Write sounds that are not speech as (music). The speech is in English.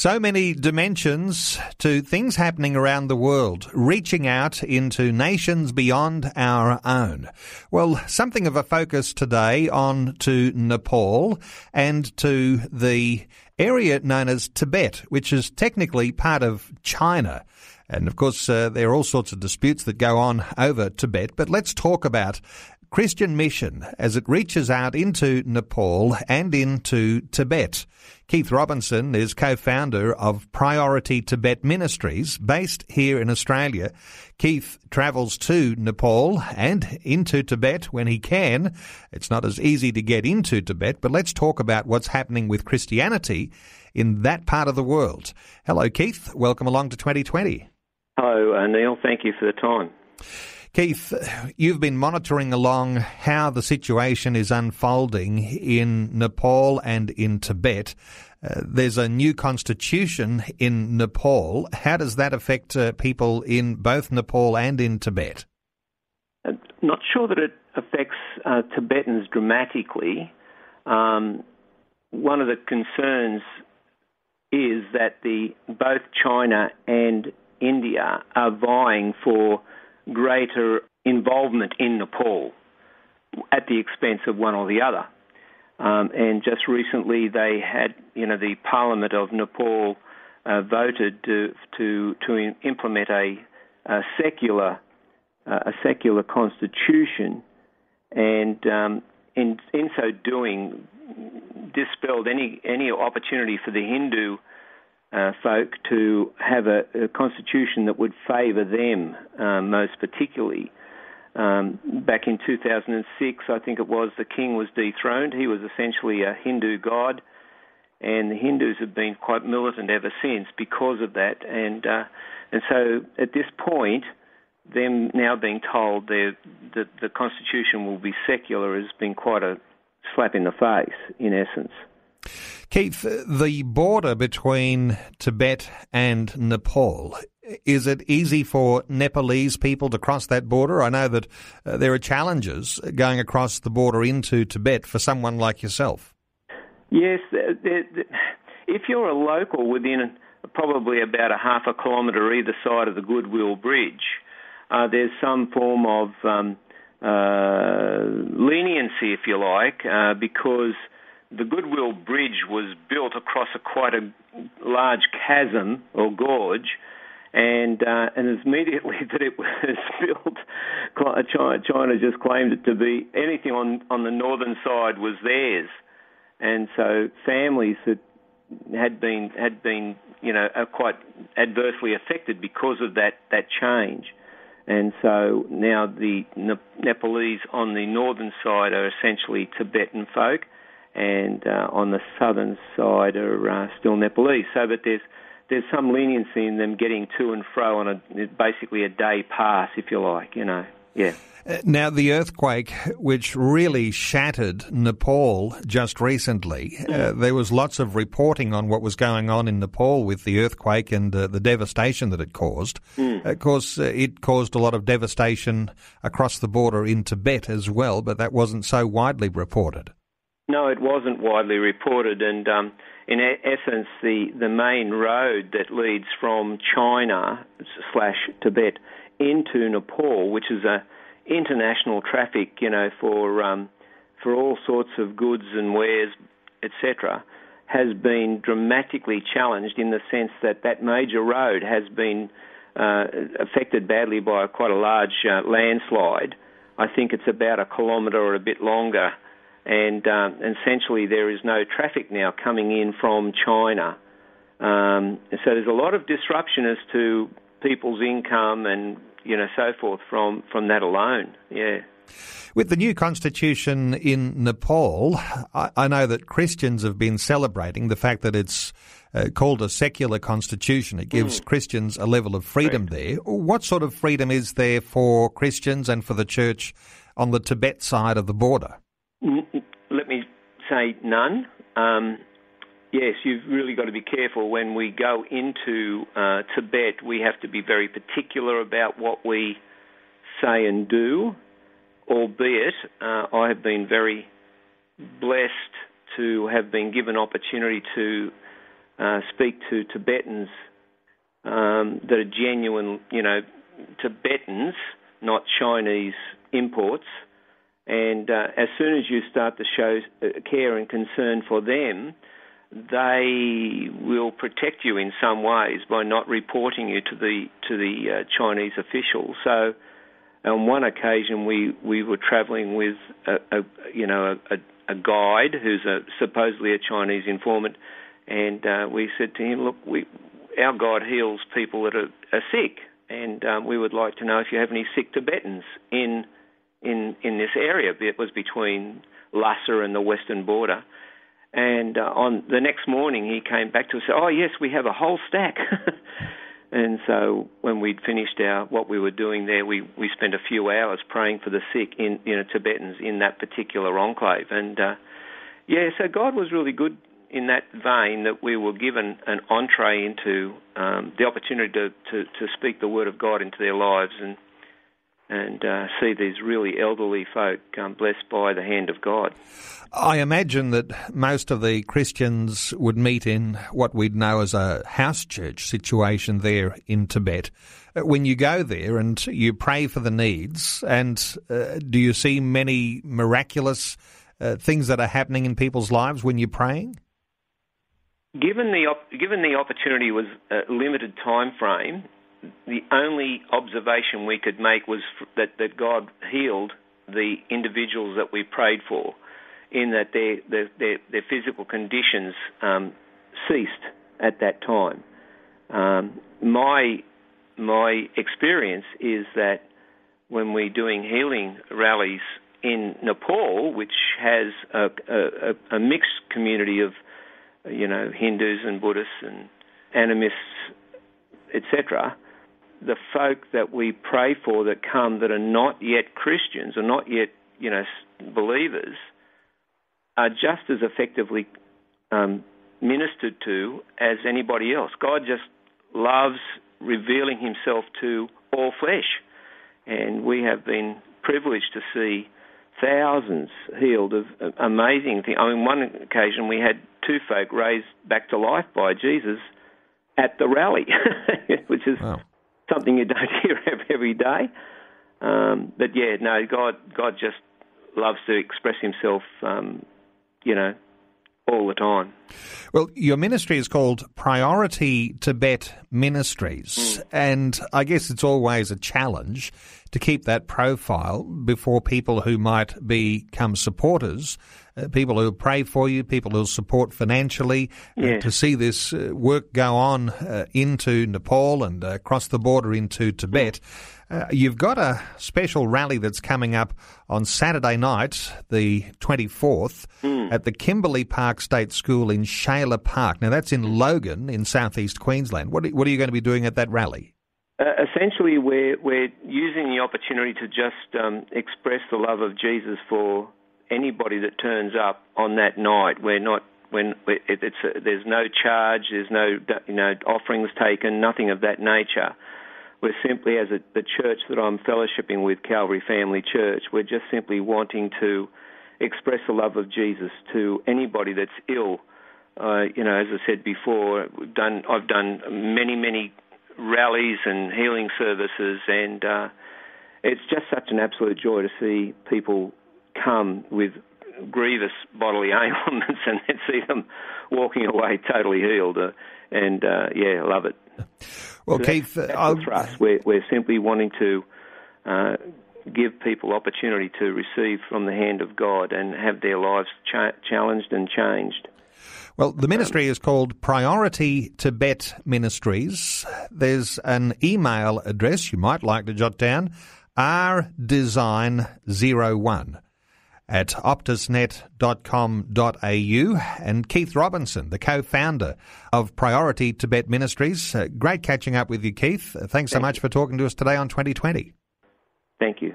So many dimensions to things happening around the world, reaching out into nations beyond our own. Well, something of a focus today on to Nepal and to the area known as Tibet, which is technically part of China. And of course, uh, there are all sorts of disputes that go on over Tibet, but let's talk about Christian mission as it reaches out into Nepal and into Tibet. Keith Robinson is co-founder of Priority Tibet Ministries based here in Australia. Keith travels to Nepal and into Tibet when he can. It's not as easy to get into Tibet, but let's talk about what's happening with Christianity in that part of the world. Hello, Keith. Welcome along to 2020. Hello, uh, Neil. Thank you for the time. Keith, you've been monitoring along how the situation is unfolding in Nepal and in Tibet. Uh, there's a new constitution in Nepal. How does that affect uh, people in both Nepal and in Tibet? I'm uh, not sure that it affects uh, Tibetans dramatically. Um, one of the concerns is that the both China and India are vying for greater involvement in Nepal at the expense of one or the other. Um, and just recently, they had, you know, the Parliament of Nepal uh, voted to to to implement a, a secular uh, a secular constitution, and um, in in so doing, dispelled any any opportunity for the Hindu uh, folk to have a, a, constitution that would favour them um, most particularly. Um, back in 2006, I think it was, the king was dethroned. He was essentially a Hindu god, and the Hindus have been quite militant ever since because of that. And uh, and so at this point, them now being told that the constitution will be secular has been quite a slap in the face, in essence. Keith, the border between Tibet and Nepal, is it easy for Nepalese people to cross that border? I know that uh, there are challenges going across the border into Tibet for someone like yourself. Yes, if you're a local within probably about a half a kilometre either side of the Goodwill Bridge, uh, there's some form of um, uh, leniency, if you like, uh, because the Goodwill Bridge was built across a quite a large chasm or gorge, and uh, and immediately (laughs) that it was built, China, China just claimed it to be anything on on the northern side was theirs, and so families that had been had been you know are quite adversely affected because of that that change. And so now the Nepalese on the northern side are essentially Tibetan folk, and uh, on the southern side are uh, still Nepalese. So, but there's there's some leniency in them getting to and fro on a basically a day pass, if you like. You know, yeah. Uh, now, the earthquake, which really shattered Nepal just recently, uh, there was lots of reporting on what was going on in Nepal with the earthquake and uh, the devastation that it caused. Mm. Of course, uh, it caused a lot of devastation across the border in Tibet as well, but that wasn't so widely reported. No, it wasn't widely reported, and um, in essence, the, the main road that leads from China slash Tibet into Nepal, which is a international traffic, you know, for um, for all sorts of goods and wares, etc., has been dramatically challenged in the sense that that major road has been uh, affected badly by quite a large uh, landslide. I think it's about a kilometre or a bit longer, and um, essentially there is no traffic now coming in from China. Um, so there's a lot of disruption as to people's income and you know so forth from from that alone. Yeah. With the new constitution in Nepal, I, I know that Christians have been celebrating the fact that it's uh, called a secular constitution. It gives mm. Christians a level of freedom right. there. What sort of freedom is there for Christians and for the church on the Tibet side of the border? Let me say none. Um, yes, you've really got to be careful when we go into uh, Tibet. We have to be very particular about what we say and do albeit uh, I have been very blessed to have been given opportunity to uh, speak to Tibetans um, that are genuine, you know, Tibetans, not Chinese imports. And uh, as soon as you start to show uh, care and concern for them, they will protect you in some ways by not reporting you to the to the uh, Chinese officials. So on one occasion, we, we were travelling with a, a you know a, a, guide who's a, supposedly a Chinese informant, and uh, we said to him, "Look, we, our guide heals people that are, are sick, and um, we would like to know if you have any sick Tibetans in in in this area. It was between Lhasa and the western border." And uh, on the next morning, he came back to us. and said, "Oh yes, we have a whole stack." (laughs) And so when we'd finished our what we were doing there, we, we spent a few hours praying for the sick in you know Tibetans in that particular enclave. And uh, yeah, so God was really good in that vein that we were given an entree into um, the opportunity to, to, to speak the word of God into their lives and and uh, see these really elderly folk um, blessed by the hand of God. I imagine that most of the Christians would meet in what we'd know as a house church situation there in Tibet. Uh, when you go there and you pray for the needs, and uh, do you see many miraculous uh, things that are happening in people's lives when you're praying? Given the op- given the opportunity was a limited time frame, the only observation we could make was that, that God healed the individuals that we prayed for, in that their their, their, their physical conditions um, ceased at that time. Um, my my experience is that when we're doing healing rallies in Nepal, which has a, a, a mixed community of you know Hindus and Buddhists and animists, etc the folk that we pray for that come that are not yet Christians or not yet, you know, believers, are just as effectively um, ministered to as anybody else. God just loves revealing Himself to all flesh, and we have been privileged to see thousands healed of amazing things. I mean, one occasion we had two folk raised back to life by Jesus at the rally, (laughs) which is wow something you don't (laughs) hear every day. Um, but yeah, no, God, God just loves to express Himself, um, you know, all the time. Well, your ministry is called Priority Tibet Ministries, mm. and I guess it's always a challenge to keep that profile before people who might become supporters, uh, people who pray for you, people who support financially, uh, to see this uh, work go on uh, into Nepal and uh, across the border into Tibet. Uh, you've got a special rally that's coming up on Saturday night, the 24th, mm. at the Kimberley Park State School in Shailer Park. Now, that's in Logan in southeast Queensland. What are, what are you going to be doing at that rally? Uh, essentially, we're, we're using the opportunity to just um, express the love of Jesus for anybody that turns up on that night. We're not when it's a, there's no charge, there's no you know offerings taken, nothing of that nature. We're simply, as a, the church that I'm fellowshipping with, Calvary Family Church, we're just simply wanting to express the love of Jesus to anybody that's ill. Uh, you know, as I said before, done I've done many many rallies and healing services, and uh, it's just such an absolute joy to see people come with grievous bodily (laughs) ailments and then see them walking away totally healed. Uh, and uh, yeah, love it. Well, So Keith, that's, that's I'll- the thrust. We're, we're simply wanting to uh, give people opportunity to receive from the hand of God and have their lives cha- challenged and changed. Well, the ministry is called Priority Tibet Ministries. There's an email address you might like to jot down rdesign01 at optusnet.com.au. And Keith Robinson, the co founder of Priority Tibet Ministries. Uh, great catching up with you, Keith. Uh, Thanks so Thank much for talking to us today on 2020. Thank you.